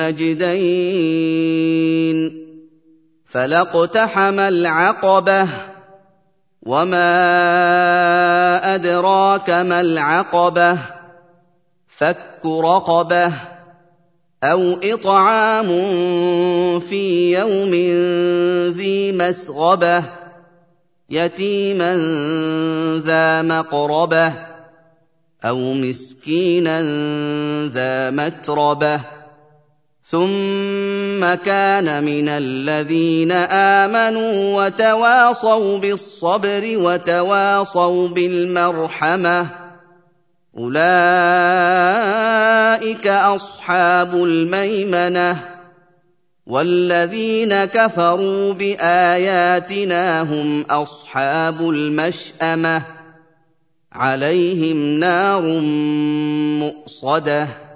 النجدين فلاقتحم العقبة وما أدراك ما العقبة فك رقبة أو إطعام في يوم ذي مسغبة يتيما ذا مقربة أو مسكينا ذا متربة ثم كان من الذين آمنوا وتواصوا بالصبر وتواصوا بالمرحمة. أولئك أصحاب الميمنة والذين كفروا بآياتنا هم أصحاب المشأمة. عليهم نار مؤصدة.